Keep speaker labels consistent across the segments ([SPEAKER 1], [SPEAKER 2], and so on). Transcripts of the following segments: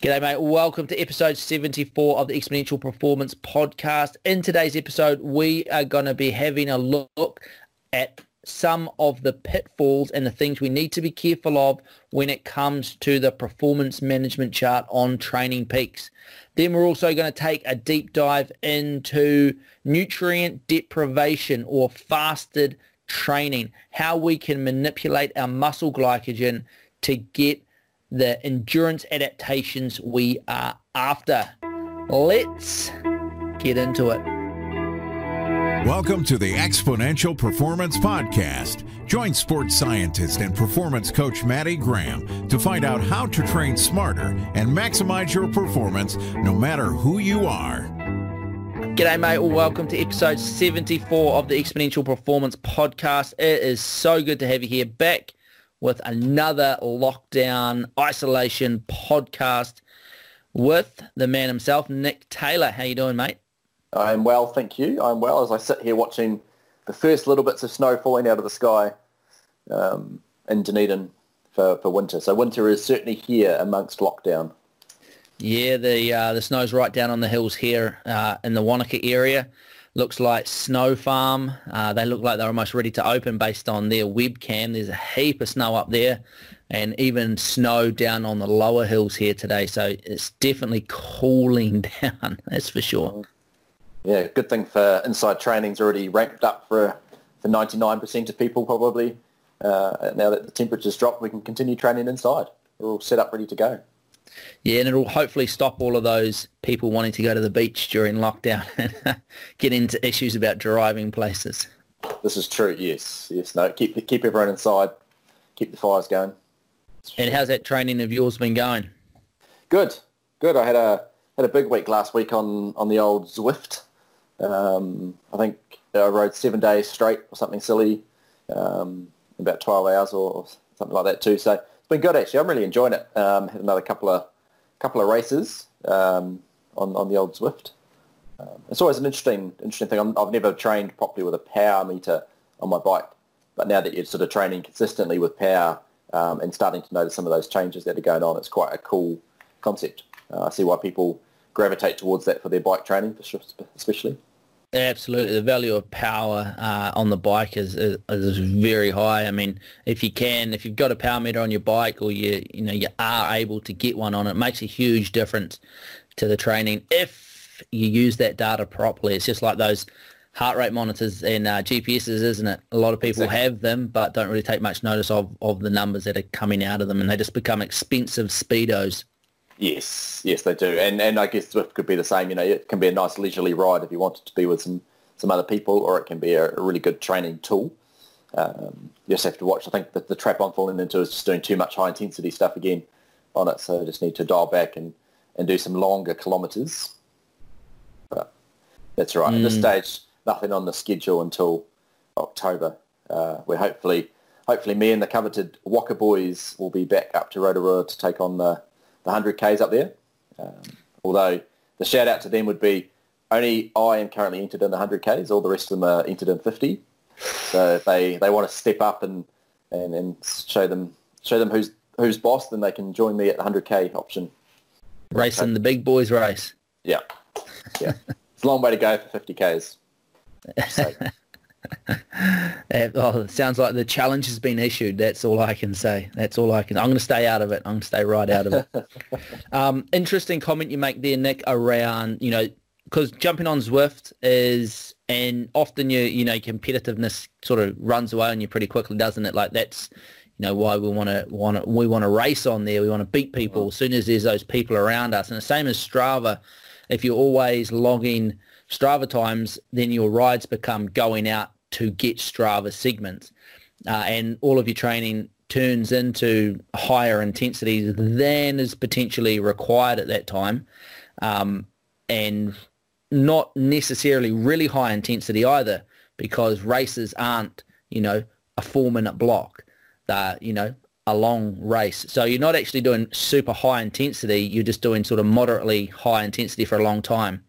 [SPEAKER 1] G'day, mate. Welcome to episode 74 of the Exponential Performance Podcast. In today's episode, we are going to be having a look at some of the pitfalls and the things we need to be careful of when it comes to the performance management chart on Training Peaks. Then we're also going to take a deep dive into nutrient deprivation or fasted training, how we can manipulate our muscle glycogen to get the endurance adaptations we are after. Let's get into it.
[SPEAKER 2] Welcome to the Exponential Performance Podcast. Join sports scientist and performance coach Maddie Graham to find out how to train smarter and maximize your performance no matter who you are.
[SPEAKER 1] G'day, mate. Welcome to episode 74 of the Exponential Performance Podcast. It is so good to have you here back with another lockdown isolation podcast with the man himself, Nick Taylor. How you doing, mate?
[SPEAKER 3] I'm well, thank you. I'm well as I sit here watching the first little bits of snow falling out of the sky um, in Dunedin for, for winter. So winter is certainly here amongst lockdown.
[SPEAKER 1] Yeah, the uh, the snow's right down on the hills here uh, in the Wanaka area looks like Snow Farm. Uh, they look like they're almost ready to open based on their webcam. There's a heap of snow up there and even snow down on the lower hills here today. So it's definitely cooling down, that's for sure.
[SPEAKER 3] Yeah, good thing for inside training's already ramped up for for 99% of people probably. Uh, now that the temperature's dropped, we can continue training inside. We're all set up ready to go.
[SPEAKER 1] Yeah, and it'll hopefully stop all of those people wanting to go to the beach during lockdown and get into issues about driving places.
[SPEAKER 3] This is true. Yes, yes. No, keep keep everyone inside. Keep the fires going.
[SPEAKER 1] And how's that training of yours been going?
[SPEAKER 3] Good, good. I had a had a big week last week on on the old Zwift. Um, I think I rode seven days straight or something silly, um, about twelve hours or something like that too. So been good actually. I'm really enjoying it. Um, had another couple of couple of races um, on on the old Zwift. Um, it's always an interesting interesting thing. i have never trained properly with a power meter on my bike, but now that you're sort of training consistently with power um, and starting to notice some of those changes that are going on, it's quite a cool concept. Uh, I see why people gravitate towards that for their bike training, especially.
[SPEAKER 1] Absolutely, the value of power uh, on the bike is, is, is very high. I mean, if you can, if you've got a power meter on your bike, or you you know you are able to get one on it, makes a huge difference to the training if you use that data properly. It's just like those heart rate monitors and uh, GPSs, isn't it? A lot of people exactly. have them, but don't really take much notice of of the numbers that are coming out of them, and they just become expensive speedos.
[SPEAKER 3] Yes, yes, they do, and and I guess Zwift could be the same. You know, it can be a nice leisurely ride if you want it to be with some some other people, or it can be a, a really good training tool. Um, you just have to watch. I think that the trap I'm falling into is just doing too much high intensity stuff again on it, so I just need to dial back and and do some longer kilometres. But that's right. Mm. At this mm. stage, nothing on the schedule until October, uh, where hopefully hopefully me and the coveted Walker boys will be back up to Rotorua to take on the the 100Ks up there. Um, although the shout out to them would be only I am currently entered in the 100Ks. All the rest of them are entered in 50. So if they, they want to step up and, and, and show them show them who's who's boss, then they can join me at the 100K option.
[SPEAKER 1] Racing the big boys race.
[SPEAKER 3] Yeah. Yeah. it's a long way to go for 50Ks. So.
[SPEAKER 1] oh, it sounds like the challenge has been issued. That's all I can say. That's all I can. I'm going to stay out of it. I'm going to stay right out of it. um, interesting comment you make there, Nick, around you know because jumping on Zwift is and often you you know competitiveness sort of runs away on you pretty quickly, doesn't it? Like that's you know why we want to want we want to race on there. We want to beat people as soon as there's those people around us. And the same as Strava, if you're always logging Strava times, then your rides become going out to get Strava segments. Uh, and all of your training turns into higher intensities than is potentially required at that time. Um, and not necessarily really high intensity either because races aren't, you know, a four minute block. They're, you know, a long race. So you're not actually doing super high intensity. You're just doing sort of moderately high intensity for a long time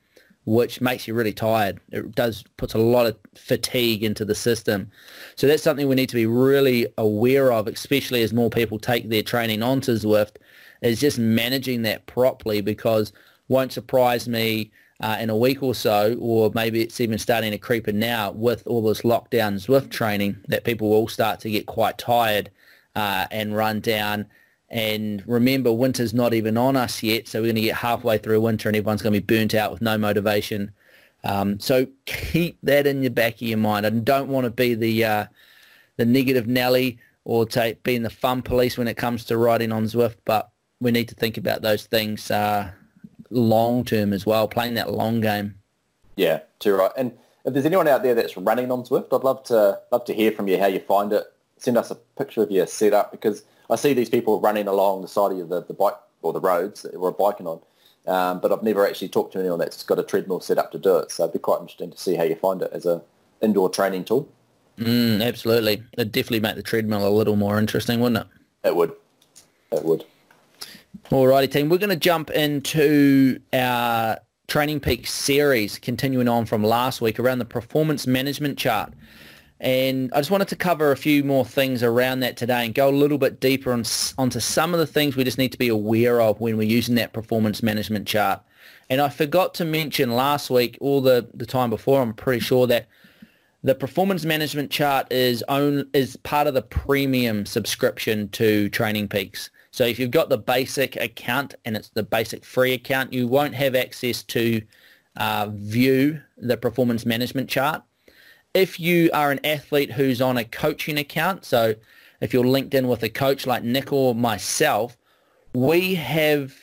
[SPEAKER 1] which makes you really tired. It does puts a lot of fatigue into the system. So that's something we need to be really aware of, especially as more people take their training onto Zwift, is just managing that properly because won't surprise me uh, in a week or so, or maybe it's even starting to creep in now with all this lockdown Zwift training that people will start to get quite tired uh, and run down. And remember, winter's not even on us yet, so we're going to get halfway through winter and everyone's going to be burnt out with no motivation. Um, so keep that in the back of your mind. I don't want to be the uh, the negative Nelly or take being the fun police when it comes to riding on Zwift, but we need to think about those things uh, long term as well, playing that long game.
[SPEAKER 3] Yeah, too right. And if there's anyone out there that's running on Zwift, I'd love to love to hear from you how you find it. Send us a picture of your setup because I see these people running along the side of the, the bike or the roads that we're biking on. Um, but I've never actually talked to anyone that's got a treadmill set up to do it. So it'd be quite interesting to see how you find it as a indoor training tool.
[SPEAKER 1] Mm, absolutely. It'd definitely make the treadmill a little more interesting, wouldn't it?
[SPEAKER 3] It would. It would.
[SPEAKER 1] Alrighty, team. We're going to jump into our Training Peak series, continuing on from last week around the performance management chart. And I just wanted to cover a few more things around that today and go a little bit deeper on, onto some of the things we just need to be aware of when we're using that performance management chart. And I forgot to mention last week, all the, the time before, I'm pretty sure that the performance management chart is own is part of the premium subscription to Training Peaks. So if you've got the basic account and it's the basic free account, you won't have access to uh, view the performance management chart. If you are an athlete who's on a coaching account, so if you're linked in with a coach like Nick or myself, we have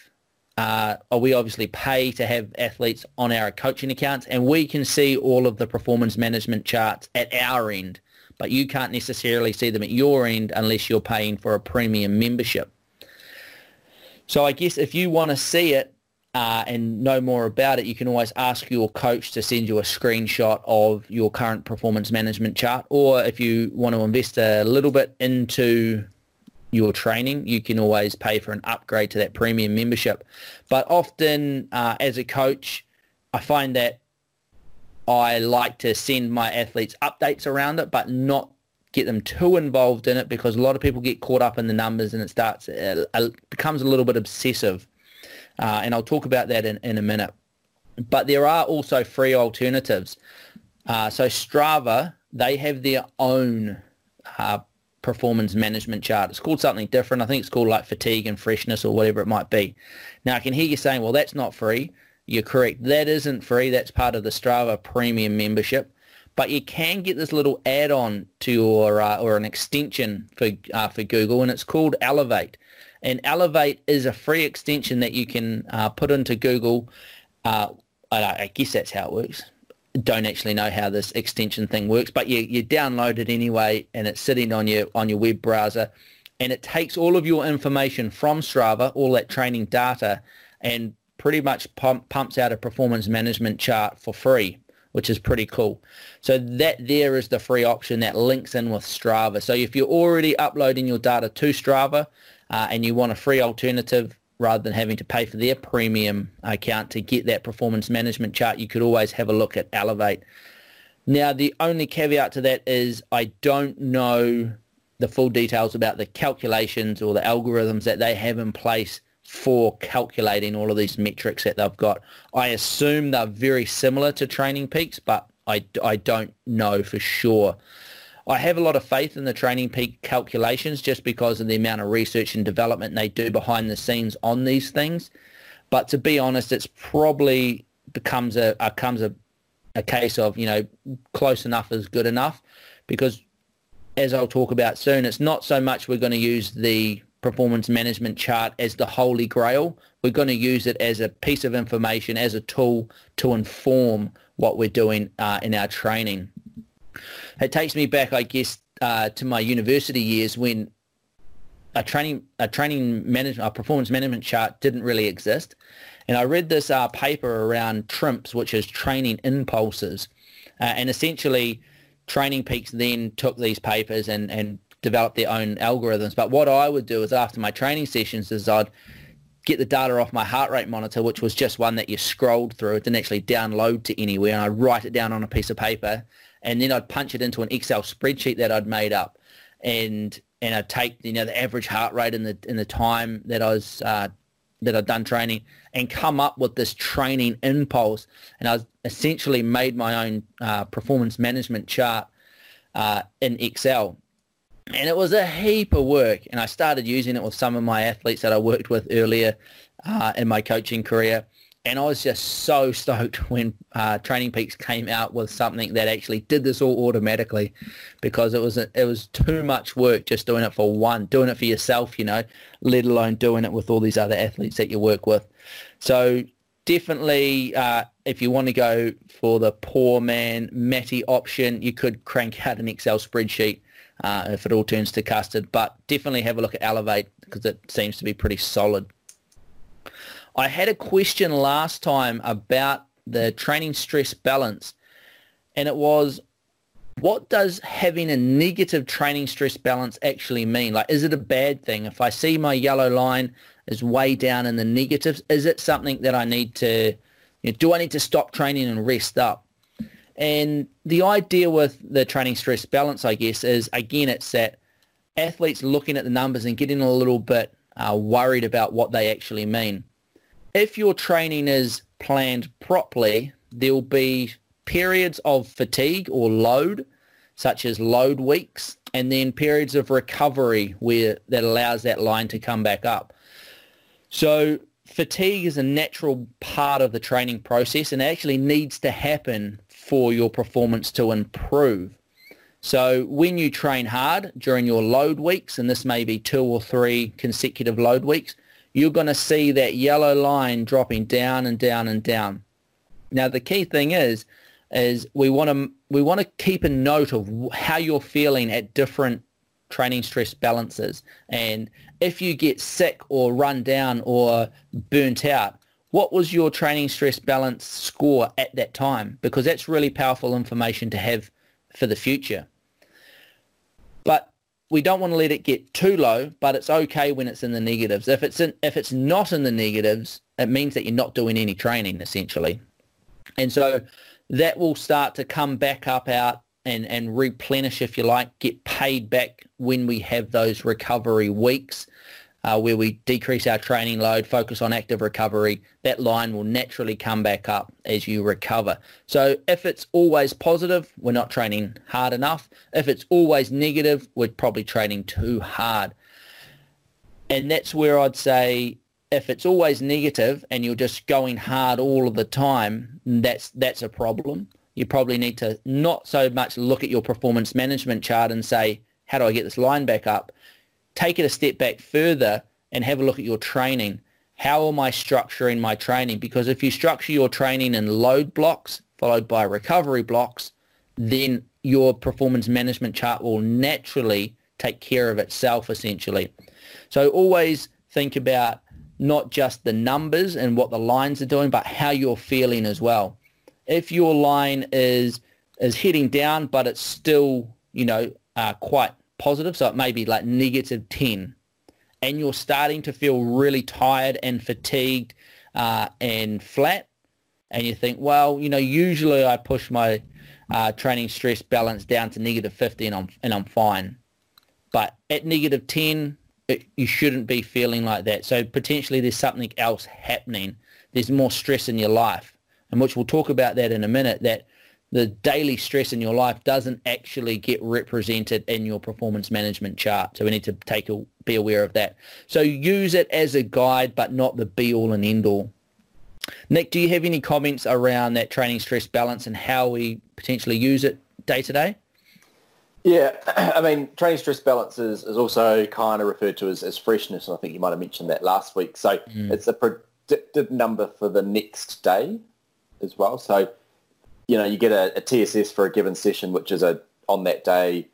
[SPEAKER 1] uh, we obviously pay to have athletes on our coaching accounts and we can see all of the performance management charts at our end, but you can't necessarily see them at your end unless you're paying for a premium membership. So I guess if you want to see it uh, and know more about it, you can always ask your coach to send you a screenshot of your current performance management chart. Or if you want to invest a little bit into your training, you can always pay for an upgrade to that premium membership. But often uh, as a coach, I find that I like to send my athletes updates around it, but not get them too involved in it because a lot of people get caught up in the numbers and it starts, it uh, uh, becomes a little bit obsessive. Uh, and I'll talk about that in, in a minute. But there are also free alternatives. Uh, so Strava, they have their own uh, performance management chart. It's called something different. I think it's called like fatigue and freshness or whatever it might be. Now I can hear you saying, well, that's not free. You're correct. That isn't free. That's part of the Strava premium membership but you can get this little add-on to your uh, or an extension for uh, for Google, and it's called Elevate. And Elevate is a free extension that you can uh, put into Google. Uh, I guess that's how it works. Don't actually know how this extension thing works, but you, you download it anyway, and it's sitting on your on your web browser, and it takes all of your information from Strava, all that training data, and pretty much pump, pumps out a performance management chart for free which is pretty cool. So that there is the free option that links in with Strava. So if you're already uploading your data to Strava uh, and you want a free alternative rather than having to pay for their premium account to get that performance management chart, you could always have a look at Elevate. Now, the only caveat to that is I don't know the full details about the calculations or the algorithms that they have in place for calculating all of these metrics that they've got. I assume they're very similar to Training Peaks, but I, I don't know for sure. I have a lot of faith in the Training Peak calculations just because of the amount of research and development they do behind the scenes on these things. But to be honest, it's probably becomes a becomes a, a case of, you know, close enough is good enough because as I'll talk about soon, it's not so much we're going to use the performance management chart as the holy grail. We're going to use it as a piece of information, as a tool to inform what we're doing uh, in our training. It takes me back, I guess, uh, to my university years when a training a training management a performance management chart didn't really exist, and I read this uh, paper around TRIMPS, which is training impulses, uh, and essentially. Training Peaks then took these papers and, and developed their own algorithms. But what I would do is after my training sessions is I'd get the data off my heart rate monitor, which was just one that you scrolled through. It didn't actually download to anywhere. And I'd write it down on a piece of paper and then I'd punch it into an Excel spreadsheet that I'd made up. And and I'd take you know the average heart rate in the in the time that I was uh, that I'd done training and come up with this training impulse. And I essentially made my own uh, performance management chart uh, in Excel. And it was a heap of work. And I started using it with some of my athletes that I worked with earlier uh, in my coaching career and I was just so stoked when uh, Training Peaks came out with something that actually did this all automatically, because it was a, it was too much work just doing it for one, doing it for yourself, you know, let alone doing it with all these other athletes that you work with. So definitely, uh, if you want to go for the poor man Matty option, you could crank out an Excel spreadsheet uh, if it all turns to custard. But definitely have a look at Elevate because it seems to be pretty solid. I had a question last time about the training stress balance, and it was, what does having a negative training stress balance actually mean? Like, is it a bad thing? If I see my yellow line is way down in the negatives, is it something that I need to, you know, do I need to stop training and rest up? And the idea with the training stress balance, I guess, is again, it's that athletes looking at the numbers and getting a little bit uh, worried about what they actually mean if your training is planned properly, there'll be periods of fatigue or load, such as load weeks, and then periods of recovery where that allows that line to come back up. So fatigue is a natural part of the training process and actually needs to happen for your performance to improve. So when you train hard during your load weeks, and this may be two or three consecutive load weeks, you're going to see that yellow line dropping down and down and down. Now, the key thing is, is we want to we want to keep a note of how you're feeling at different training stress balances. And if you get sick or run down or burnt out, what was your training stress balance score at that time? Because that's really powerful information to have for the future. But we don't want to let it get too low, but it's okay when it's in the negatives. If it's in, if it's not in the negatives, it means that you're not doing any training essentially. And so that will start to come back up out and, and replenish, if you like, get paid back when we have those recovery weeks uh, where we decrease our training load, focus on active recovery, that line will naturally come back up as you recover. So if it's always positive, we're not training hard enough. If it's always negative, we're probably training too hard. And that's where I'd say if it's always negative and you're just going hard all of the time, that's that's a problem. You probably need to not so much look at your performance management chart and say, how do I get this line back up? take it a step back further and have a look at your training. How am I structuring my training? Because if you structure your training in load blocks followed by recovery blocks, then your performance management chart will naturally take care of itself essentially. So always think about not just the numbers and what the lines are doing, but how you're feeling as well. If your line is is heading down, but it's still, you know, uh, quite positive, so it may be like negative 10, and you're starting to feel really tired and fatigued uh, and flat, and you think, well, you know, usually I push my uh, training stress balance down to negative 50 and I'm, and I'm fine. But at negative 10, it, you shouldn't be feeling like that. So potentially there's something else happening. There's more stress in your life, and which we'll talk about that in a minute, that the daily stress in your life doesn't actually get represented in your performance management chart. So we need to take a, be aware of that. So use it as a guide, but not the be all and end all. Nick, do you have any comments around that training stress balance and how we potentially use it day to day?
[SPEAKER 3] Yeah, I mean, training stress balance is, is also kind of referred to as, as freshness, and I think you might have mentioned that last week. So mm. it's a predicted number for the next day as well. So you know, you get a, a, TSS for a given session, which is a on that day.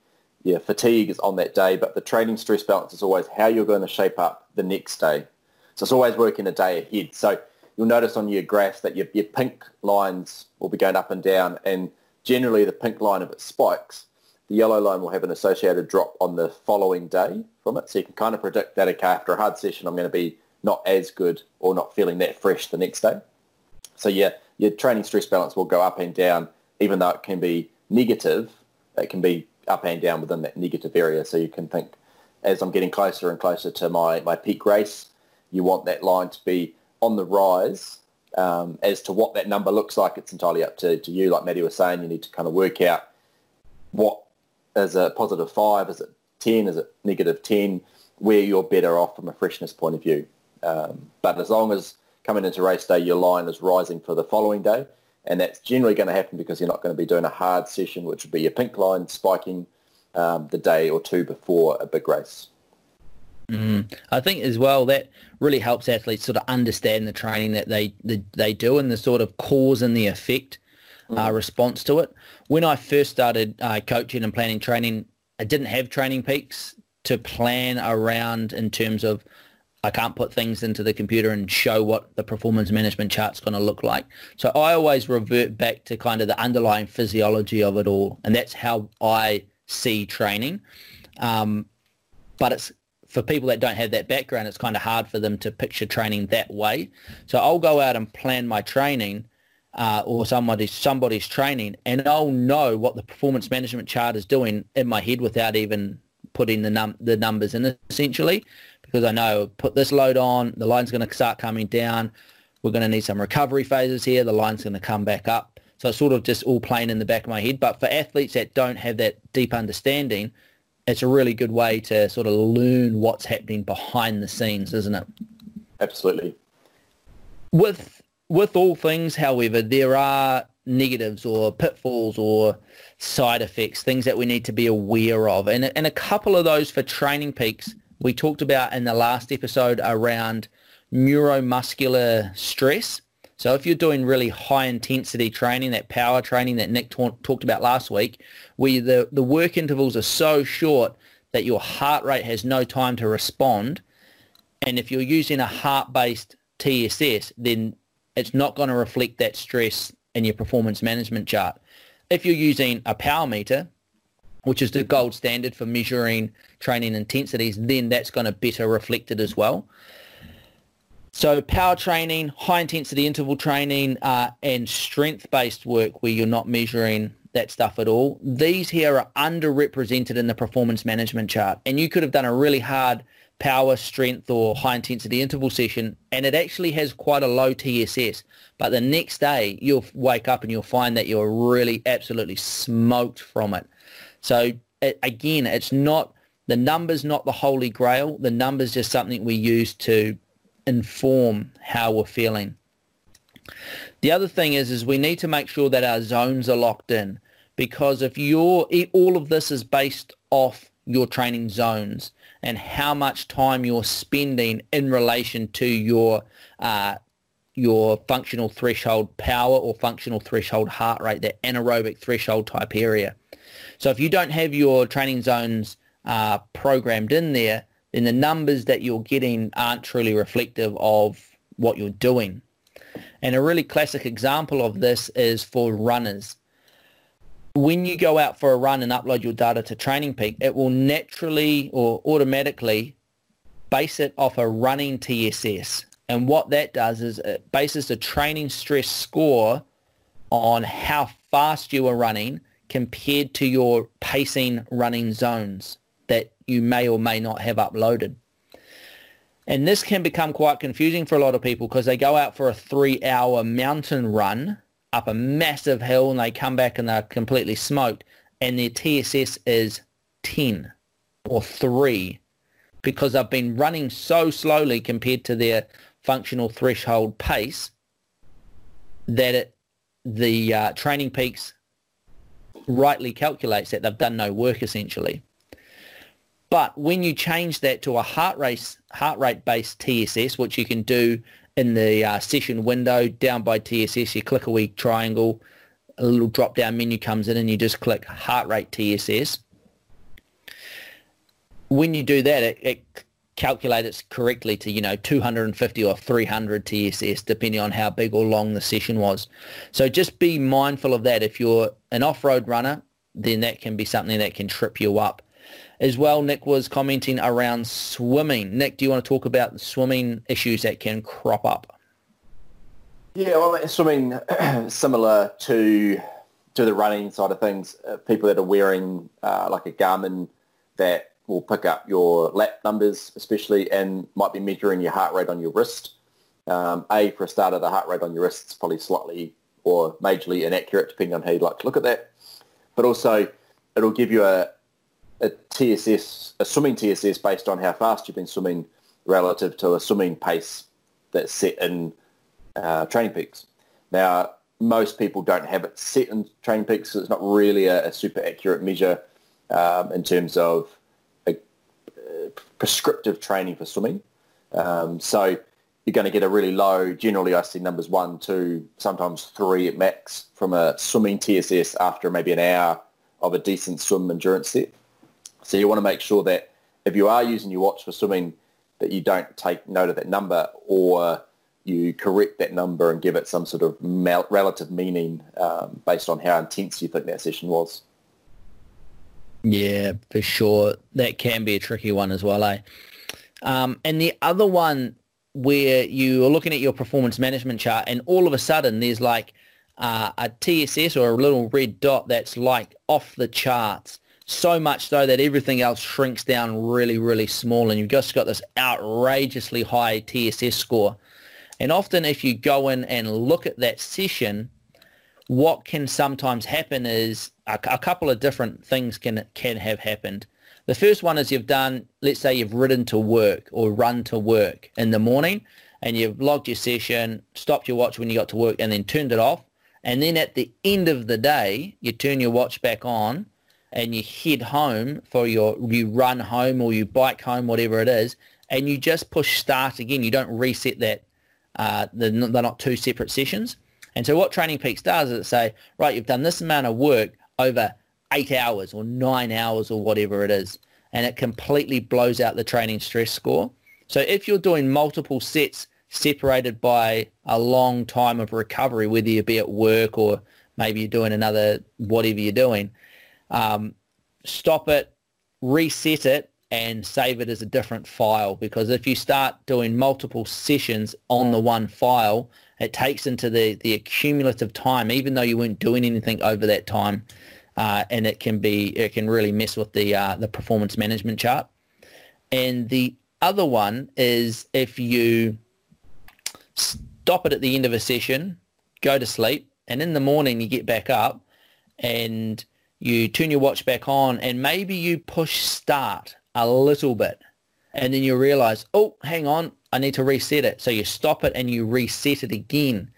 [SPEAKER 3] Yeah, fatigue is on that day, but the training stress balance is always how you're going to shape up the next day. So it's always working a day ahead. So you'll notice on your graphs that your, your pink lines will be going up and down, and generally the pink line, if it spikes, the yellow line will have an associated drop on the following day from it. So you can kind of predict that okay, after a hard session, I'm going to be not as good or not feeling that fresh the next day. So yeah, your training stress balance will go up and down, even though it can be negative, it can be up and down within that negative area. So you can think, as I'm getting closer and closer to my, my peak race, you want that line to be on the rise. Um, as to what that number looks like, it's entirely up to, to you. Like Maddie was saying, you need to kind of work out what is a positive five, is it 10, is it negative 10, where you're better off from a freshness point of view. Um, but as long as coming into race day, your line is rising for the following day, and that's generally going to happen because you're not going to be doing a hard session, which would be your pink line spiking um, the day or two before a big race.
[SPEAKER 1] Mm. I think as well that really helps athletes sort of understand the training that they they, they do and the sort of cause and the effect uh, mm. uh, response to it. When I first started uh, coaching and planning training, I didn't have training peaks to plan around in terms of I can't put things into the computer and show what the performance management chart's going to look like. So I always revert back to kind of the underlying physiology of it all, and that's how I see training. Um, but it's for people that don't have that background, it's kind of hard for them to picture training that way. So I'll go out and plan my training uh, or somebody's somebody's training, and I'll know what the performance management chart is doing in my head without even putting the num the numbers in essentially because I know put this load on, the line's going to start coming down. We're going to need some recovery phases here. The line's going to come back up. So it's sort of just all playing in the back of my head. But for athletes that don't have that deep understanding, it's a really good way to sort of learn what's happening behind the scenes, isn't it?
[SPEAKER 3] Absolutely.
[SPEAKER 1] With with all things, however, there are negatives or pitfalls or side effects, things that we need to be aware of. And, and a couple of those for training peaks we talked about in the last episode around neuromuscular stress. So if you're doing really high intensity training, that power training that Nick ta- talked about last week, where the, the work intervals are so short that your heart rate has no time to respond, and if you're using a heart-based TSS, then it's not going to reflect that stress in your performance management chart. If you're using a power meter, which is the gold standard for measuring training intensities, then that's going to better reflect it as well. So power training, high intensity interval training, uh, and strength-based work where you're not measuring that stuff at all. These here are underrepresented in the performance management chart. And you could have done a really hard power, strength, or high intensity interval session, and it actually has quite a low TSS. But the next day, you'll wake up and you'll find that you're really absolutely smoked from it. So it, again, it's not the numbers, not the holy grail. The numbers just something we use to inform how we're feeling. The other thing is, is we need to make sure that our zones are locked in because if you're, all of this is based off your training zones and how much time you're spending in relation to your uh, your functional threshold power or functional threshold heart rate, that anaerobic threshold type area. So if you don't have your training zones uh, programmed in there, then the numbers that you're getting aren't truly reflective of what you're doing. And a really classic example of this is for runners. When you go out for a run and upload your data to Training Peak, it will naturally or automatically base it off a running TSS. And what that does is it bases the training stress score on how fast you are running compared to your pacing running zones that you may or may not have uploaded. And this can become quite confusing for a lot of people because they go out for a three-hour mountain run up a massive hill and they come back and they're completely smoked and their TSS is 10 or 3 because they've been running so slowly compared to their functional threshold pace that it, the uh, training peaks rightly calculates that they've done no work essentially. But when you change that to a heart rate heart rate based TSS, which you can do in the uh, session window down by TSS, you click a wee triangle, a little drop down menu comes in, and you just click heart rate TSS. When you do that, it, it calculate it correctly to, you know, 250 or 300 TSS, depending on how big or long the session was. So just be mindful of that. If you're an off-road runner, then that can be something that can trip you up. As well, Nick was commenting around swimming. Nick, do you want to talk about the swimming issues that can crop up?
[SPEAKER 3] Yeah, well, swimming similar to to the running side of things. Uh, people that are wearing uh, like a Garmin that will pick up your lap numbers especially and might be measuring your heart rate on your wrist. Um, a, for a starter, the heart rate on your wrist is probably slightly or majorly inaccurate depending on how you'd like to look at that. But also it'll give you a, a TSS, a swimming TSS based on how fast you've been swimming relative to a swimming pace that's set in uh, training peaks. Now, most people don't have it set in training peaks, so it's not really a, a super accurate measure um, in terms of prescriptive training for swimming. Um, so you're going to get a really low, generally I see numbers one, two, sometimes three at max from a swimming TSS after maybe an hour of a decent swim endurance set. So you want to make sure that if you are using your watch for swimming, that you don't take note of that number or you correct that number and give it some sort of relative meaning um, based on how intense you think that session was.
[SPEAKER 1] Yeah, for sure. That can be a tricky one as well, eh? Um, and the other one where you are looking at your performance management chart and all of a sudden there's like uh, a TSS or a little red dot that's like off the charts so much so that everything else shrinks down really, really small and you've just got this outrageously high TSS score. And often if you go in and look at that session, what can sometimes happen is a, a couple of different things can can have happened. The first one is you've done, let's say you've ridden to work or run to work in the morning and you've logged your session, stopped your watch when you got to work and then turned it off. And then at the end of the day, you turn your watch back on and you head home for your, you run home or you bike home, whatever it is, and you just push start again. You don't reset that. Uh, they're, not, they're not two separate sessions. And so what Training Peaks does is it say, right, you've done this amount of work over eight hours or nine hours or whatever it is, and it completely blows out the training stress score. So if you're doing multiple sets separated by a long time of recovery, whether you be at work or maybe you're doing another whatever you're doing, um, stop it, reset it, and save it as a different file. Because if you start doing multiple sessions on the one file, it takes into the, the accumulative time, even though you weren't doing anything over that time, uh, and it can be it can really mess with the uh, the performance management chart. And the other one is if you stop it at the end of a session, go to sleep, and in the morning you get back up and you turn your watch back on and maybe you push start a little bit and then you realize, oh, hang on, I need to reset it. So you stop it and you reset it again.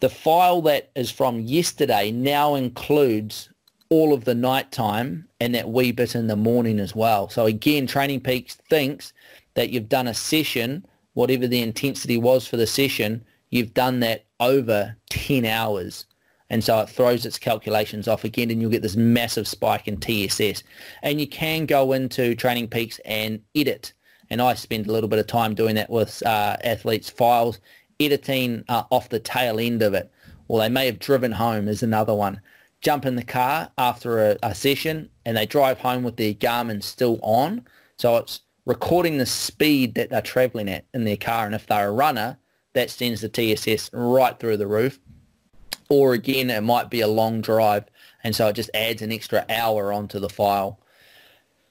[SPEAKER 1] The file that is from yesterday now includes all of the nighttime and that wee bit in the morning as well. So again, Training Peaks thinks that you've done a session, whatever the intensity was for the session, you've done that over 10 hours. And so it throws its calculations off again and you'll get this massive spike in TSS. And you can go into Training Peaks and edit. And I spend a little bit of time doing that with uh, athletes' files, editing uh, off the tail end of it. Or they may have driven home is another one jump in the car after a, a session and they drive home with their Garmin still on. So it's recording the speed that they're traveling at in their car. And if they're a runner, that sends the TSS right through the roof. Or again, it might be a long drive. And so it just adds an extra hour onto the file.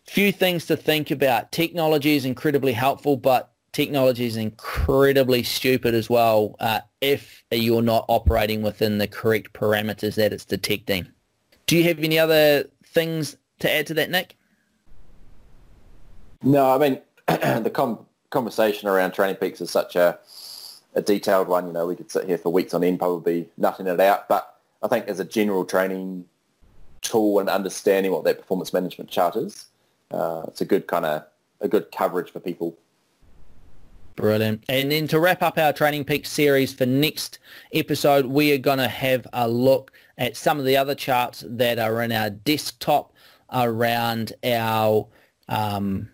[SPEAKER 1] Few things to think about. Technology is incredibly helpful, but technology is incredibly stupid as well uh, if you're not operating within the correct parameters that it's detecting. Do you have any other things to add to that, Nick?
[SPEAKER 3] No, I mean, the com- conversation around Training Peaks is such a, a detailed one. You know, we could sit here for weeks on end probably nutting it out. But I think as a general training tool and understanding what that performance management chart is, uh, it's a good kind of a good coverage for people
[SPEAKER 1] Brilliant. And then to wrap up our Training Peak series for next episode, we are going to have a look at some of the other charts that are in our desktop around our um,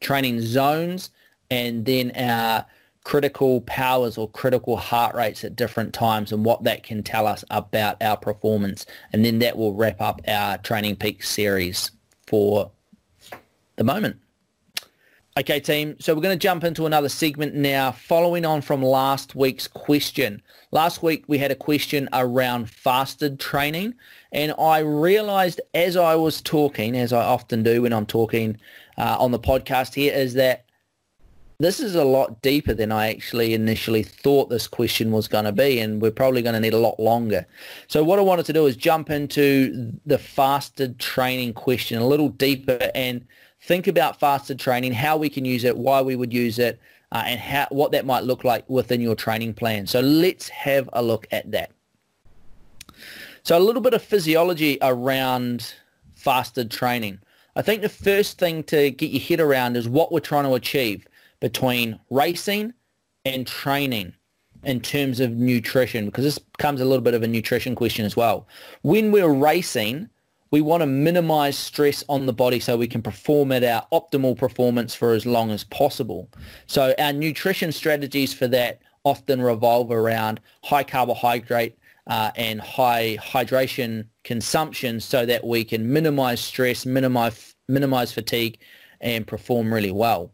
[SPEAKER 1] training zones and then our critical powers or critical heart rates at different times and what that can tell us about our performance. And then that will wrap up our Training Peak series for the moment. Okay, team. So we're going to jump into another segment now, following on from last week's question. Last week we had a question around fasted training, and I realized as I was talking, as I often do when I'm talking uh, on the podcast here, is that this is a lot deeper than I actually initially thought this question was going to be, and we're probably going to need a lot longer. So what I wanted to do is jump into the fasted training question a little deeper and think about fasted training, how we can use it, why we would use it, uh, and how what that might look like within your training plan. So let's have a look at that. So a little bit of physiology around fasted training. I think the first thing to get your head around is what we're trying to achieve between racing and training in terms of nutrition, because this becomes a little bit of a nutrition question as well. When we're racing, we want to minimize stress on the body so we can perform at our optimal performance for as long as possible. So our nutrition strategies for that often revolve around high carbohydrate uh, and high hydration consumption so that we can minimize stress, minimize, minimize fatigue and perform really well.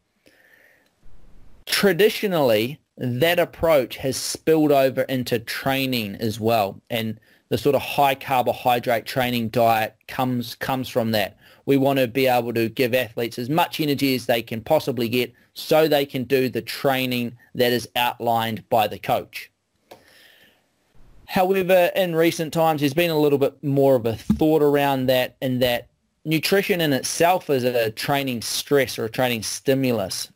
[SPEAKER 1] Traditionally, that approach has spilled over into training as well. And the sort of high carbohydrate training diet comes comes from that. We want to be able to give athletes as much energy as they can possibly get so they can do the training that is outlined by the coach. However, in recent times, there's been a little bit more of a thought around that and that nutrition in itself is a training stress or a training stimulus.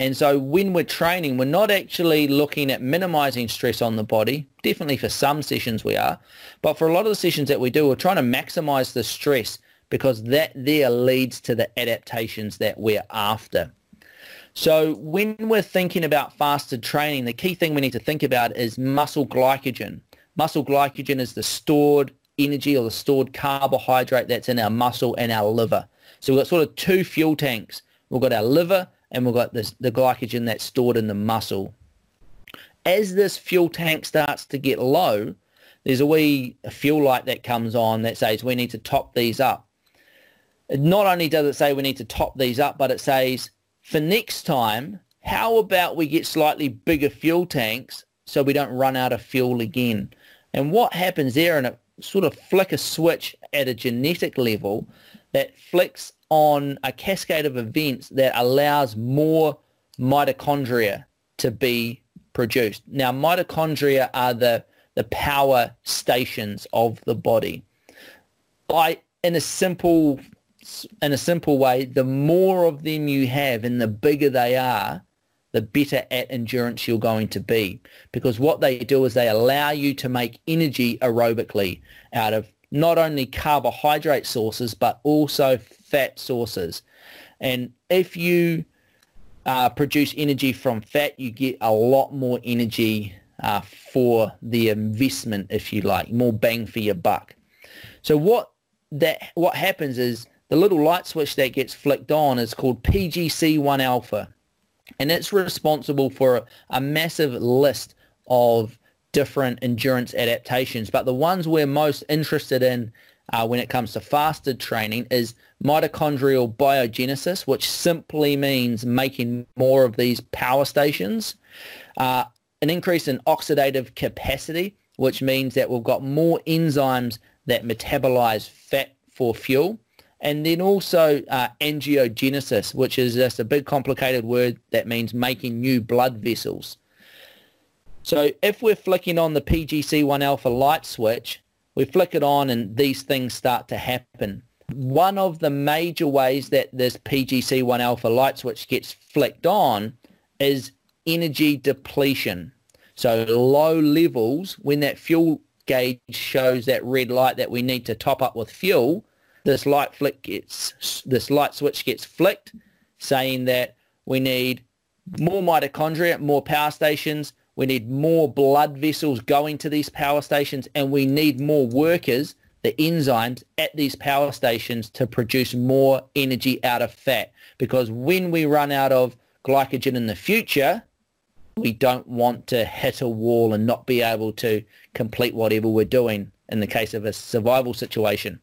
[SPEAKER 1] And so when we're training, we're not actually looking at minimizing stress on the body. Definitely for some sessions we are. But for a lot of the sessions that we do, we're trying to maximize the stress because that there leads to the adaptations that we're after. So when we're thinking about fasted training, the key thing we need to think about is muscle glycogen. Muscle glycogen is the stored energy or the stored carbohydrate that's in our muscle and our liver. So we've got sort of two fuel tanks. We've got our liver and we've got this, the glycogen that's stored in the muscle. As this fuel tank starts to get low, there's a wee fuel light that comes on that says we need to top these up. Not only does it say we need to top these up, but it says for next time, how about we get slightly bigger fuel tanks so we don't run out of fuel again? And what happens there, and it sort of flick a switch at a genetic level that flicks on a cascade of events that allows more mitochondria to be produced. Now, mitochondria are the, the power stations of the body. By, in a simple in a simple way, the more of them you have and the bigger they are, the better at endurance you're going to be. Because what they do is they allow you to make energy aerobically out of not only carbohydrate sources, but also fat sources. And if you uh, produce energy from fat, you get a lot more energy uh, for the investment, if you like, more bang for your buck. So what that what happens is the little light switch that gets flicked on is called PGC1 alpha, and it's responsible for a, a massive list of different endurance adaptations. But the ones we're most interested in uh, when it comes to fasted training is mitochondrial biogenesis, which simply means making more of these power stations, uh, an increase in oxidative capacity, which means that we've got more enzymes that metabolize fat for fuel, and then also uh, angiogenesis, which is just a big complicated word that means making new blood vessels. So if we're flicking on the PGC1 alpha light switch, we flick it on and these things start to happen. One of the major ways that this PGC1 alpha light switch gets flicked on is energy depletion. So low levels, when that fuel gauge shows that red light that we need to top up with fuel, this light flick gets this light switch gets flicked, saying that we need more mitochondria, more power stations, we need more blood vessels going to these power stations and we need more workers, the enzymes at these power stations to produce more energy out of fat. Because when we run out of glycogen in the future, we don't want to hit a wall and not be able to complete whatever we're doing in the case of a survival situation.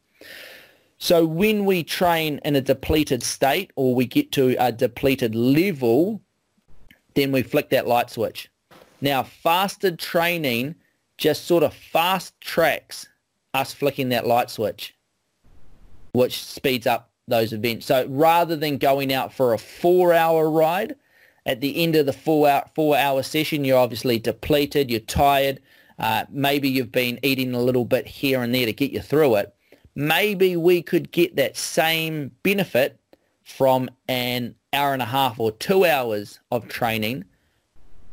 [SPEAKER 1] So when we train in a depleted state or we get to a depleted level, then we flick that light switch. Now, fasted training just sort of fast tracks us flicking that light switch, which speeds up those events. So rather than going out for a four-hour ride, at the end of the four-hour, four-hour session, you're obviously depleted, you're tired, uh, maybe you've been eating a little bit here and there to get you through it maybe we could get that same benefit from an hour and a half or two hours of training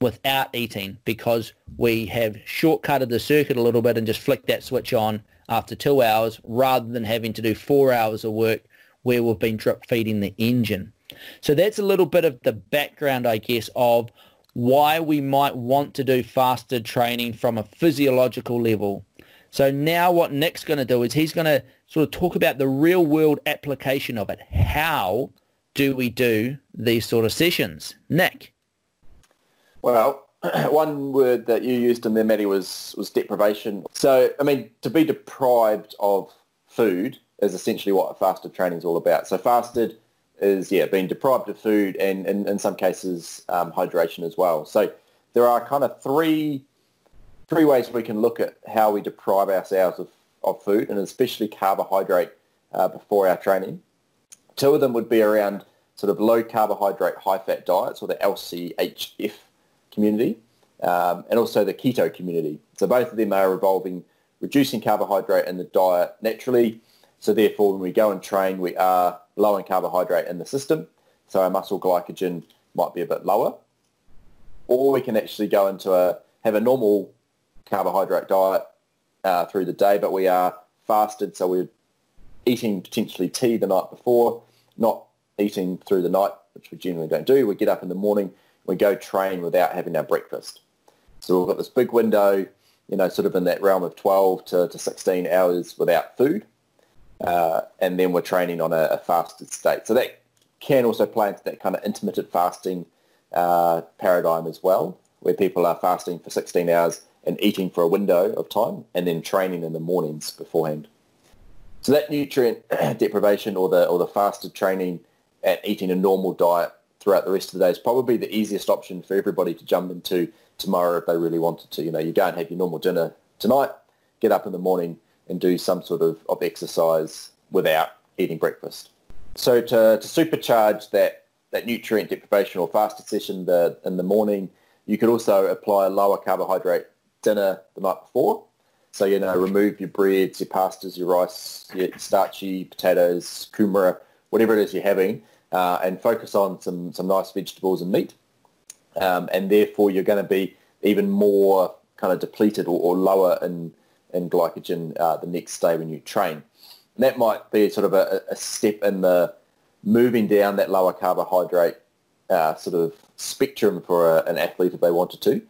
[SPEAKER 1] without eating because we have shortcutted the circuit a little bit and just flicked that switch on after two hours rather than having to do four hours of work where we've been drip feeding the engine. So that's a little bit of the background, I guess, of why we might want to do fasted training from a physiological level. So now what Nick's going to do is he's going to sort of talk about the real world application of it. How do we do these sort of sessions? Nick?
[SPEAKER 3] Well, one word that you used in there, Matty, was, was deprivation. So, I mean, to be deprived of food is essentially what fasted training is all about. So fasted is, yeah, being deprived of food and, and in some cases, um, hydration as well. So there are kind of three three ways we can look at how we deprive ourselves of, of food and especially carbohydrate uh, before our training. Two of them would be around sort of low carbohydrate, high fat diets or the LCHF community um, and also the keto community. So both of them are involving reducing carbohydrate in the diet naturally. So therefore, when we go and train, we are low in carbohydrate in the system. So our muscle glycogen might be a bit lower. Or we can actually go into a, have a normal carbohydrate diet uh, through the day, but we are fasted, so we're eating potentially tea the night before, not eating through the night, which we generally don't do. We get up in the morning, we go train without having our breakfast. So we've got this big window, you know, sort of in that realm of 12 to, to 16 hours without food. Uh, and then we're training on a, a, fasted state. So that can also play into that kind of intermittent fasting uh, paradigm as well, where people are fasting for 16 hours and eating for a window of time and then training in the mornings beforehand. So that nutrient deprivation or the, or the fasted training and eating a normal diet throughout the rest of the day is probably the easiest option for everybody to jump into tomorrow if they really wanted to. You know, you go and have your normal dinner tonight, get up in the morning and do some sort of, of exercise without eating breakfast. So to, to supercharge that, that nutrient deprivation or fasted session the, in the morning, you could also apply a lower carbohydrate dinner the night before. So, you know, remove your breads, your pastas, your rice, your starchy potatoes, kumara, whatever it is you're having, uh, and focus on some, some nice vegetables and meat. Um, and therefore, you're going to be even more kind of depleted or, or lower in, in glycogen uh, the next day when you train. And that might be sort of a, a step in the moving down that lower carbohydrate uh, sort of spectrum for a, an athlete if they wanted to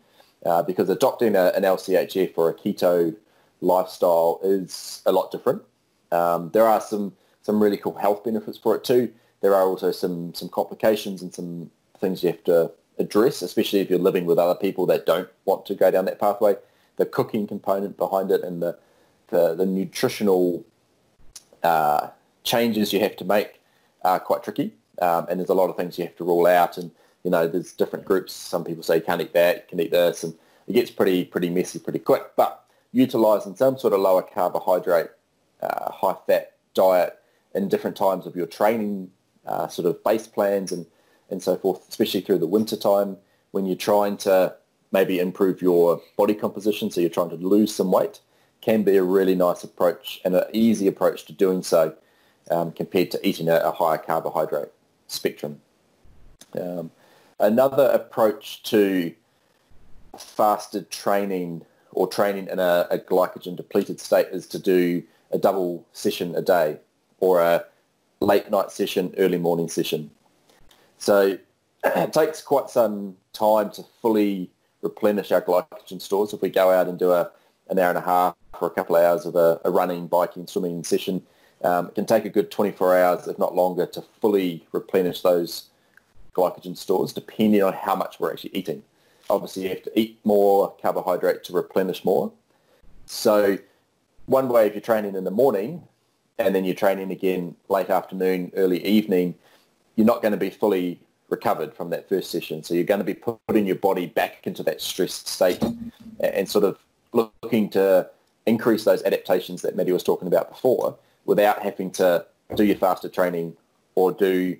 [SPEAKER 3] uh, because adopting a, an LCHF or a keto lifestyle is a lot different. Um, there are some, some really cool health benefits for it too. There are also some, some complications and some things you have to address, especially if you're living with other people that don't want to go down that pathway. The cooking component behind it and the, the, the nutritional uh, changes you have to make are quite tricky. Um, and there's a lot of things you have to rule out. And you know, there's different groups. Some people say you can't eat that, you can eat this, and it gets pretty pretty messy pretty quick. But utilising some sort of lower carbohydrate, uh, high fat diet in different times of your training uh, sort of base plans and, and so forth, especially through the winter time when you're trying to maybe improve your body composition, so you're trying to lose some weight, can be a really nice approach and an easy approach to doing so um, compared to eating a, a higher carbohydrate spectrum. Um, Another approach to fasted training or training in a, a glycogen depleted state is to do a double session a day or a late night session, early morning session. So it takes quite some time to fully replenish our glycogen stores. If we go out and do a, an hour and a half or a couple of hours of a, a running, biking, swimming session, um, it can take a good 24 hours, if not longer, to fully replenish those glycogen stores depending on how much we're actually eating. Obviously, you have to eat more carbohydrate to replenish more. So one way if you're training in the morning and then you're training again late afternoon, early evening, you're not going to be fully recovered from that first session. So you're going to be putting your body back into that stressed state and sort of looking to increase those adaptations that Maddie was talking about before without having to do your fasted training or do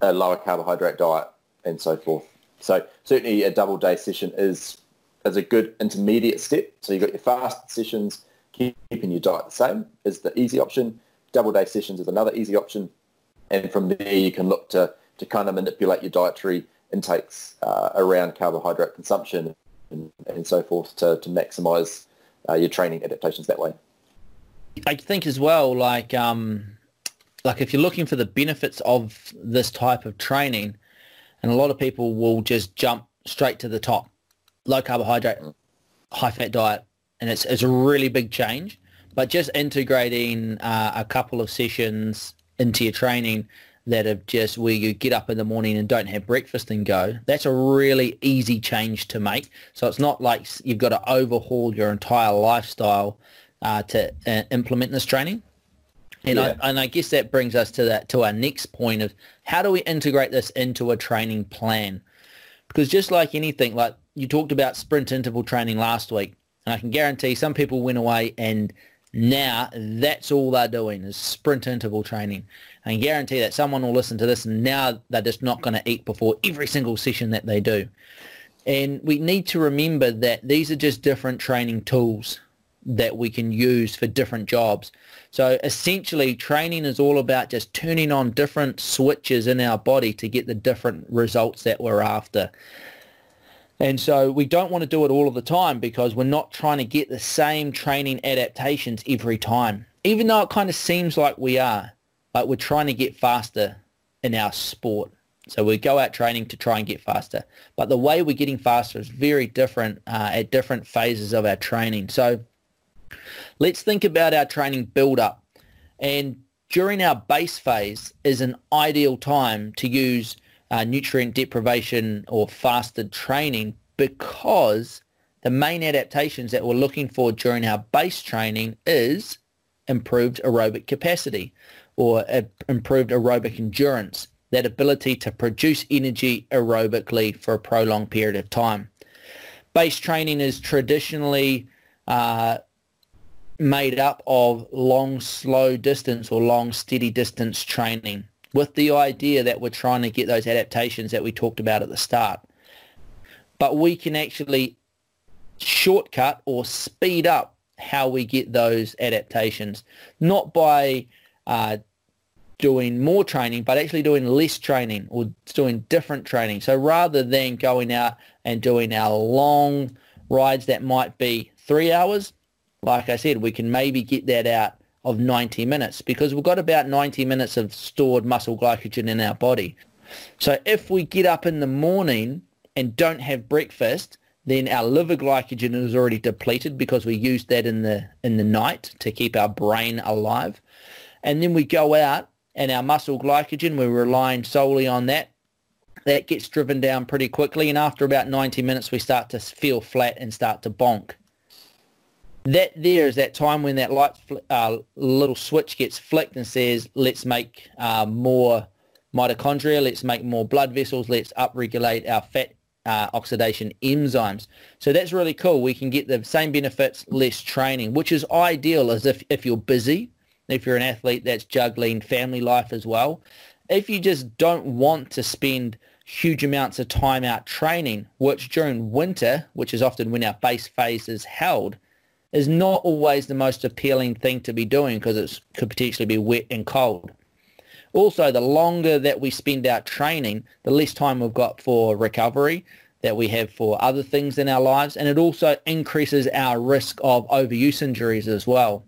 [SPEAKER 3] a lower carbohydrate diet and so forth. So certainly a double day session is is a good intermediate step. So you've got your fast sessions, keeping your diet the same is the easy option. Double day sessions is another easy option. And from there you can look to, to kind of manipulate your dietary intakes uh, around carbohydrate consumption and, and so forth to, to maximize uh, your training adaptations that way.
[SPEAKER 1] I think as well, like um, like if you're looking for the benefits of this type of training, and a lot of people will just jump straight to the top, low carbohydrate, high fat diet, and it's it's a really big change. But just integrating uh, a couple of sessions into your training that have just where you get up in the morning and don't have breakfast and go, that's a really easy change to make. So it's not like you've got to overhaul your entire lifestyle uh, to uh, implement this training. And, yeah. I, and I guess that brings us to that to our next point of how do we integrate this into a training plan? Because just like anything, like you talked about sprint interval training last week, and I can guarantee some people went away and now that's all they're doing is sprint interval training. I guarantee that someone will listen to this and now they're just not going to eat before every single session that they do. And we need to remember that these are just different training tools that we can use for different jobs. So essentially training is all about just turning on different switches in our body to get the different results that we're after. And so we don't want to do it all of the time because we're not trying to get the same training adaptations every time. Even though it kind of seems like we are, like we're trying to get faster in our sport. So we go out training to try and get faster. But the way we're getting faster is very different uh, at different phases of our training. So let's think about our training build-up. And during our base phase is an ideal time to use uh, nutrient deprivation or fasted training because the main adaptations that we're looking for during our base training is improved aerobic capacity or uh, improved aerobic endurance, that ability to produce energy aerobically for a prolonged period of time. Base training is traditionally uh, made up of long, slow distance or long, steady distance training with the idea that we're trying to get those adaptations that we talked about at the start. But we can actually shortcut or speed up how we get those adaptations, not by uh, doing more training, but actually doing less training or doing different training. So rather than going out and doing our long rides that might be three hours, like I said, we can maybe get that out of 90 minutes because we've got about 90 minutes of stored muscle glycogen in our body. So if we get up in the morning and don't have breakfast, then our liver glycogen is already depleted because we used that in the in the night to keep our brain alive. And then we go out and our muscle glycogen, we're relying solely on that. That gets driven down pretty quickly and after about 90 minutes we start to feel flat and start to bonk that there is that time when that light uh, little switch gets flicked and says, let's make uh, more mitochondria, let's make more blood vessels, let's upregulate our fat uh, oxidation enzymes. So that's really cool. We can get the same benefits, less training, which is ideal as if, if you're busy, if you're an athlete that's juggling family life as well. If you just don't want to spend huge amounts of time out training, which during winter, which is often when our base phase is held, is not always the most appealing thing to be doing because it could potentially be wet and cold. Also, the longer that we spend out training, the less time we've got for recovery that we have for other things in our lives, and it also increases our risk of overuse injuries as well.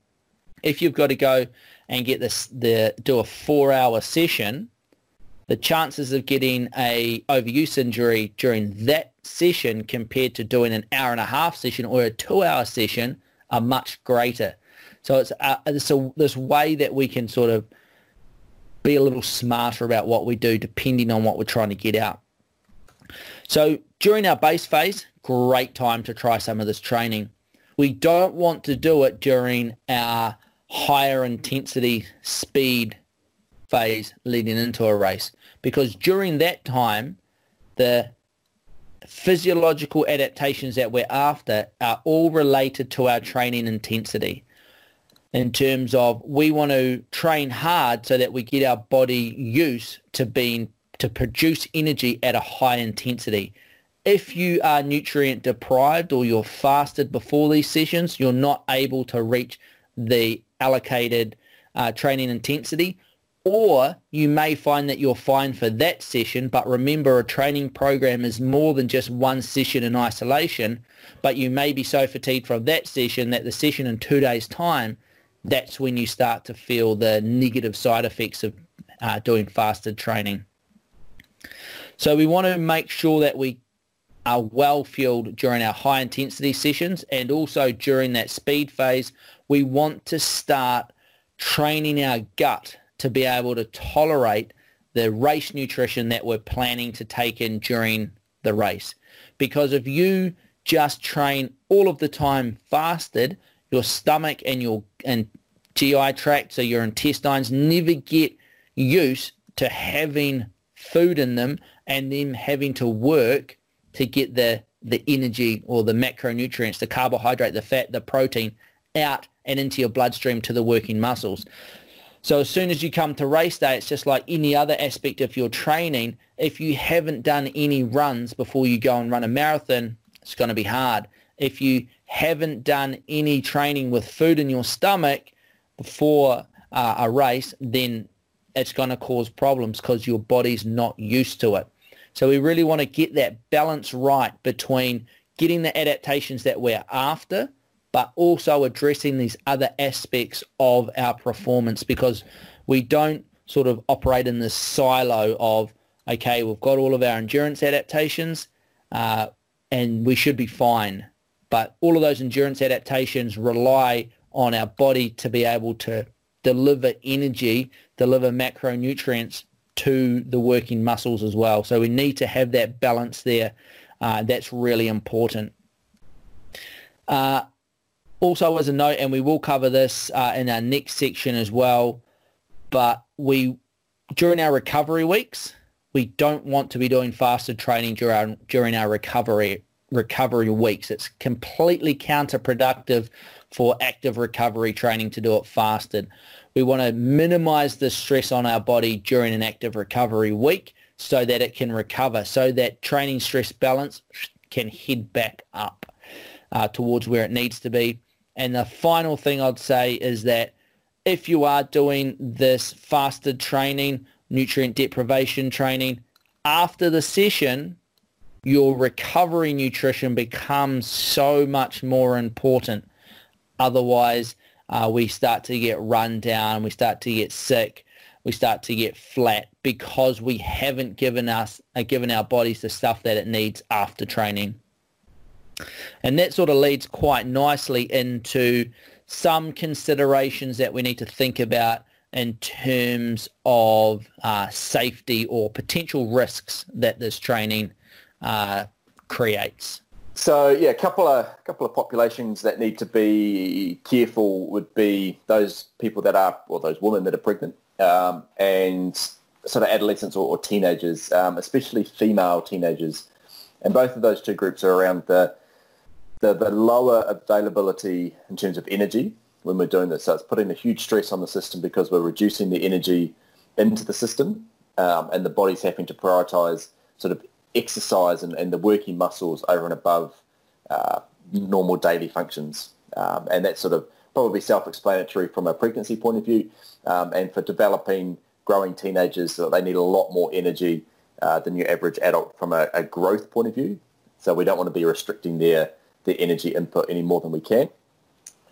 [SPEAKER 1] If you've got to go and get this, the do a four-hour session, the chances of getting a overuse injury during that session compared to doing an hour and a half session or a two-hour session are much greater. So it's, uh, this way that we can sort of be a little smarter about what we do depending on what we're trying to get out. So during our base phase, great time to try some of this training. We don't want to do it during our higher intensity speed phase leading into a race because during that time the physiological adaptations that we're after are all related to our training intensity in terms of we want to train hard so that we get our body used to being to produce energy at a high intensity. If you are nutrient deprived or you're fasted before these sessions, you're not able to reach the allocated uh, training intensity or you may find that you're fine for that session, but remember a training program is more than just one session in isolation, but you may be so fatigued from that session that the session in two days' time, that's when you start to feel the negative side effects of uh, doing fasted training. So we want to make sure that we are well fueled during our high intensity sessions and also during that speed phase, we want to start training our gut to be able to tolerate the race nutrition that we're planning to take in during the race. Because if you just train all of the time fasted, your stomach and your and GI tract, so your intestines never get used to having food in them and them having to work to get the the energy or the macronutrients, the carbohydrate, the fat, the protein out and into your bloodstream to the working muscles. So as soon as you come to race day, it's just like any other aspect of your training. If you haven't done any runs before you go and run a marathon, it's going to be hard. If you haven't done any training with food in your stomach before uh, a race, then it's going to cause problems because your body's not used to it. So we really want to get that balance right between getting the adaptations that we're after but also addressing these other aspects of our performance because we don't sort of operate in this silo of, okay, we've got all of our endurance adaptations uh, and we should be fine. But all of those endurance adaptations rely on our body to be able to deliver energy, deliver macronutrients to the working muscles as well. So we need to have that balance there. Uh, that's really important. Uh, also as a note, and we will cover this uh, in our next section as well, but we, during our recovery weeks, we don't want to be doing fasted training during, during our recovery recovery weeks. It's completely counterproductive for active recovery training to do it fasted. We want to minimize the stress on our body during an active recovery week so that it can recover, so that training stress balance can head back up uh, towards where it needs to be. And the final thing I'd say is that if you are doing this fasted training, nutrient deprivation training, after the session, your recovery nutrition becomes so much more important. Otherwise, uh, we start to get run down, we start to get sick, we start to get flat because we haven't given us uh, given our bodies the stuff that it needs after training. And that sort of leads quite nicely into some considerations that we need to think about in terms of uh, safety or potential risks that this training uh, creates.
[SPEAKER 3] So yeah, a couple of couple of populations that need to be careful would be those people that are, or those women that are pregnant, um, and sort of adolescents or, or teenagers, um, especially female teenagers, and both of those two groups are around the the, the lower availability in terms of energy when we're doing this. So it's putting a huge stress on the system because we're reducing the energy into the system um, and the body's having to prioritize sort of exercise and, and the working muscles over and above uh, normal daily functions. Um, and that's sort of probably self-explanatory from a pregnancy point of view. Um, and for developing growing teenagers, they need a lot more energy uh, than your average adult from a, a growth point of view. So we don't want to be restricting their the energy input any more than we can.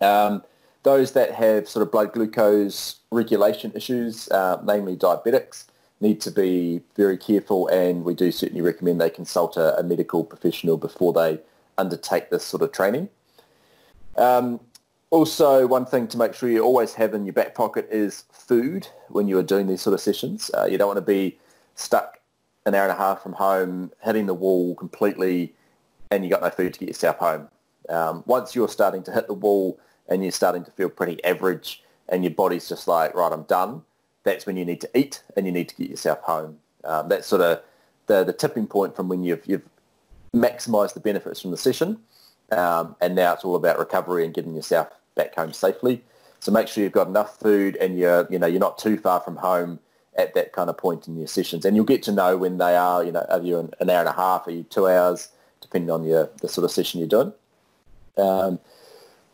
[SPEAKER 3] Um, those that have sort of blood glucose regulation issues, uh, namely diabetics, need to be very careful and we do certainly recommend they consult a, a medical professional before they undertake this sort of training. Um, also, one thing to make sure you always have in your back pocket is food when you are doing these sort of sessions. Uh, you don't want to be stuck an hour and a half from home, hitting the wall completely and you got no food to get yourself home. Um, once you're starting to hit the wall and you're starting to feel pretty average, and your body's just like, right, I'm done, that's when you need to eat and you need to get yourself home. Um, that's sort of the, the tipping point from when you've, you've maximised the benefits from the session um, and now it's all about recovery and getting yourself back home safely. So make sure you've got enough food and you're, you know, you're not too far from home at that kind of point in your sessions. And you'll get to know when they are, you know, are you an, an hour and a half, are you two hours, depending on your the sort of session you're doing. Um,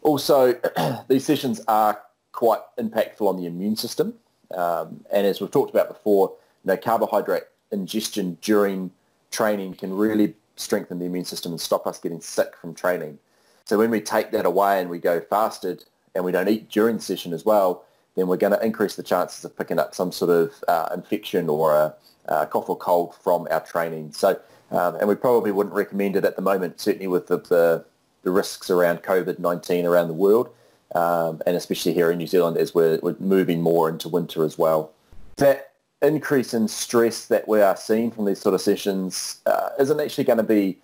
[SPEAKER 3] also, these sessions are quite impactful on the immune system. Um, and as we've talked about before, you know, carbohydrate ingestion during training can really strengthen the immune system and stop us getting sick from training. So when we take that away and we go fasted and we don't eat during the session as well, then we're going to increase the chances of picking up some sort of uh, infection or a, a, cough or cold from our training. So, um, and we probably wouldn't recommend it at the moment, certainly with the, the, the risks around COVID-19 around the world, um, and especially here in New Zealand as we're, we're moving more into winter as well. That increase in stress that we are seeing from these sort of sessions uh, isn't actually going to be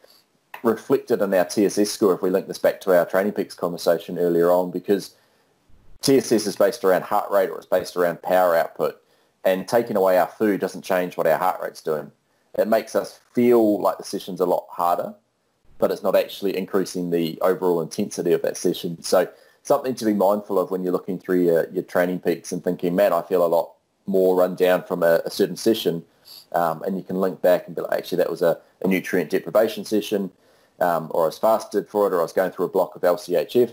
[SPEAKER 3] reflected in our TSS score if we link this back to our training peaks conversation earlier on because TSS is based around heart rate or it's based around power output. And taking away our food doesn't change what our heart rate's doing. It makes us feel like the session's a lot harder, but it's not actually increasing the overall intensity of that session. So something to be mindful of when you're looking through your, your training peaks and thinking, man, I feel a lot more run down from a, a certain session. Um, and you can link back and be like, actually, that was a, a nutrient deprivation session, um, or I was fasted for it, or I was going through a block of LCHF.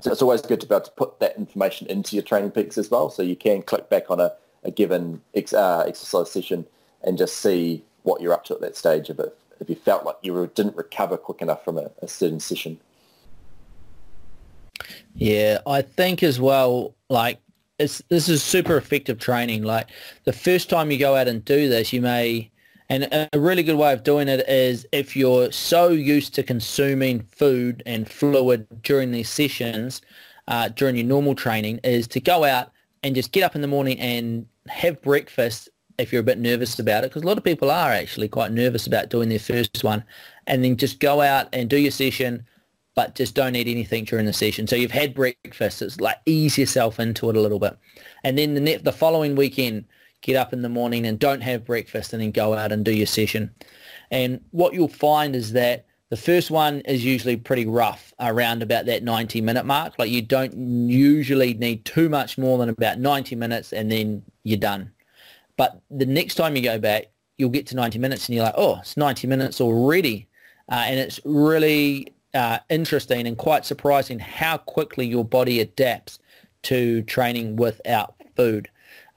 [SPEAKER 3] So it's always good to be able to put that information into your training peaks as well. So you can click back on a, a given ex, uh, exercise session and just see what you're up to at that stage of it. If you felt like you didn't recover quick enough from a, a certain session.
[SPEAKER 1] Yeah, I think as well, like it's, this is super effective training. Like the first time you go out and do this, you may and a really good way of doing it is if you're so used to consuming food and fluid during these sessions, uh, during your normal training, is to go out and just get up in the morning and have breakfast if you're a bit nervous about it, because a lot of people are actually quite nervous about doing their first one, and then just go out and do your session, but just don't eat anything during the session. So you've had breakfast. It's like ease yourself into it a little bit. And then the, ne- the following weekend, get up in the morning and don't have breakfast and then go out and do your session. And what you'll find is that the first one is usually pretty rough around about that 90 minute mark. Like you don't usually need too much more than about 90 minutes and then you're done. But the next time you go back, you'll get to 90 minutes and you're like, oh, it's 90 minutes already. Uh, and it's really uh, interesting and quite surprising how quickly your body adapts to training without food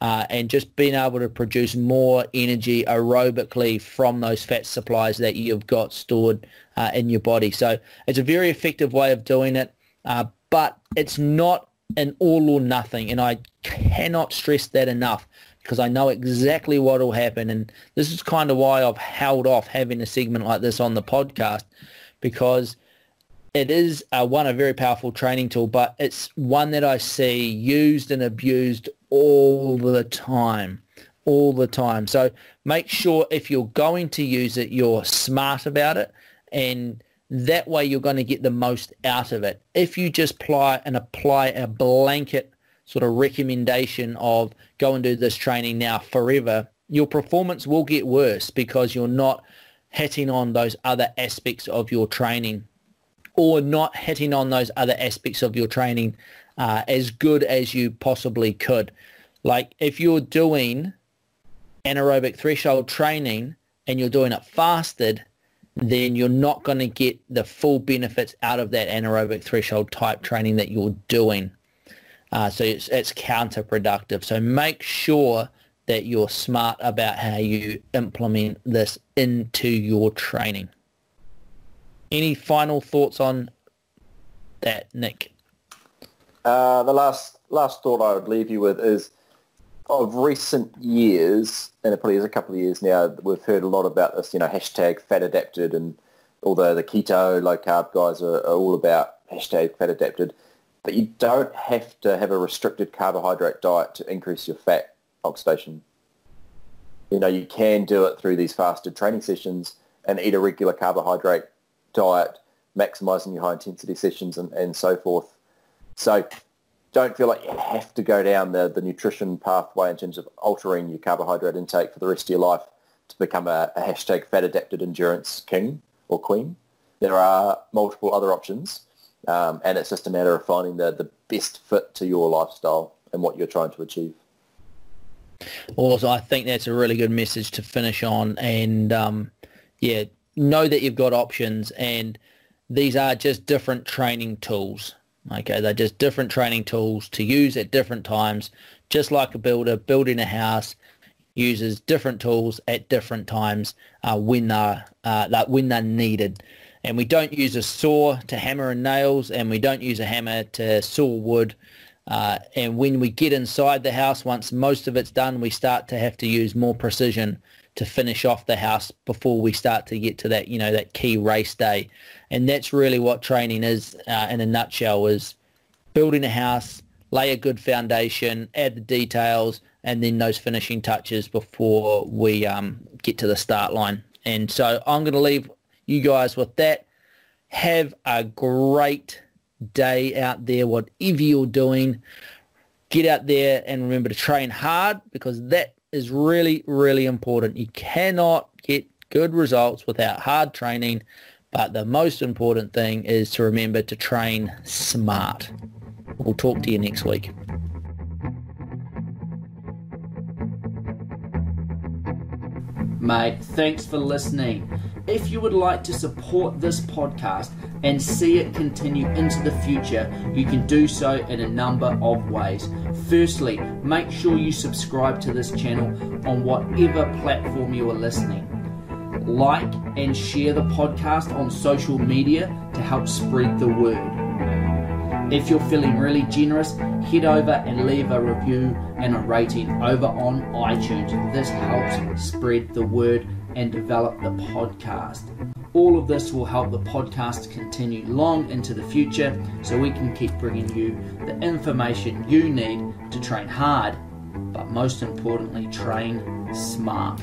[SPEAKER 1] uh, and just being able to produce more energy aerobically from those fat supplies that you've got stored uh, in your body. So it's a very effective way of doing it, uh, but it's not an all or nothing. And I cannot stress that enough because I know exactly what will happen. And this is kind of why I've held off having a segment like this on the podcast because it is uh, one a very powerful training tool, but it's one that I see used and abused all the time, all the time. So make sure if you're going to use it, you're smart about it, and that way you're going to get the most out of it. If you just apply and apply a blanket sort of recommendation of go and do this training now forever, your performance will get worse because you're not hitting on those other aspects of your training or not hitting on those other aspects of your training uh, as good as you possibly could. Like if you're doing anaerobic threshold training and you're doing it fasted, then you're not going to get the full benefits out of that anaerobic threshold type training that you're doing. Uh, so it's, it's counterproductive. So make sure that you're smart about how you implement this into your training. Any final thoughts on that, Nick?
[SPEAKER 3] Uh, the last last thought I would leave you with is of recent years, and it probably is a couple of years now, we've heard a lot about this, you know, hashtag fat adapted and although the keto, low carb guys are, are all about hashtag fat adapted, but you don't have to have a restricted carbohydrate diet to increase your fat oxidation. You know, you can do it through these fasted training sessions and eat a regular carbohydrate diet, maximizing your high intensity sessions and, and so forth. So don't feel like you have to go down the, the nutrition pathway in terms of altering your carbohydrate intake for the rest of your life to become a, a hashtag fat adapted endurance king or queen. There are multiple other options, um, and it's just a matter of finding the, the best fit to your lifestyle and what you're trying to achieve.
[SPEAKER 1] Also, I think that's a really good message to finish on. And um, yeah, know that you've got options, and these are just different training tools. Okay, they're just different training tools to use at different times. Just like a builder building a house uses different tools at different times uh, when they're uh, that when they're needed. And we don't use a saw to hammer in nails, and we don't use a hammer to saw wood. Uh, and when we get inside the house, once most of it's done, we start to have to use more precision to finish off the house before we start to get to that, you know, that key race day. And that's really what training is uh, in a nutshell is building a house, lay a good foundation, add the details, and then those finishing touches before we um, get to the start line. And so I'm going to leave you guys with that. Have a great day out there, whatever you're doing. Get out there and remember to train hard because that is really, really important. You cannot get good results without hard training, but the most important thing is to remember to train smart. We'll talk to you next week. Mate, thanks for listening. If you would like to support this podcast and see it continue into the future, you can do so in a number of ways. Firstly, make sure you subscribe to this channel on whatever platform you are listening. Like and share the podcast on social media to help spread the word. If you're feeling really generous, head over and leave a review and a rating over on iTunes. This helps spread the word and develop the podcast. All of this will help the podcast continue long into the future so we can keep bringing you the information you need to train hard, but most importantly, train smart.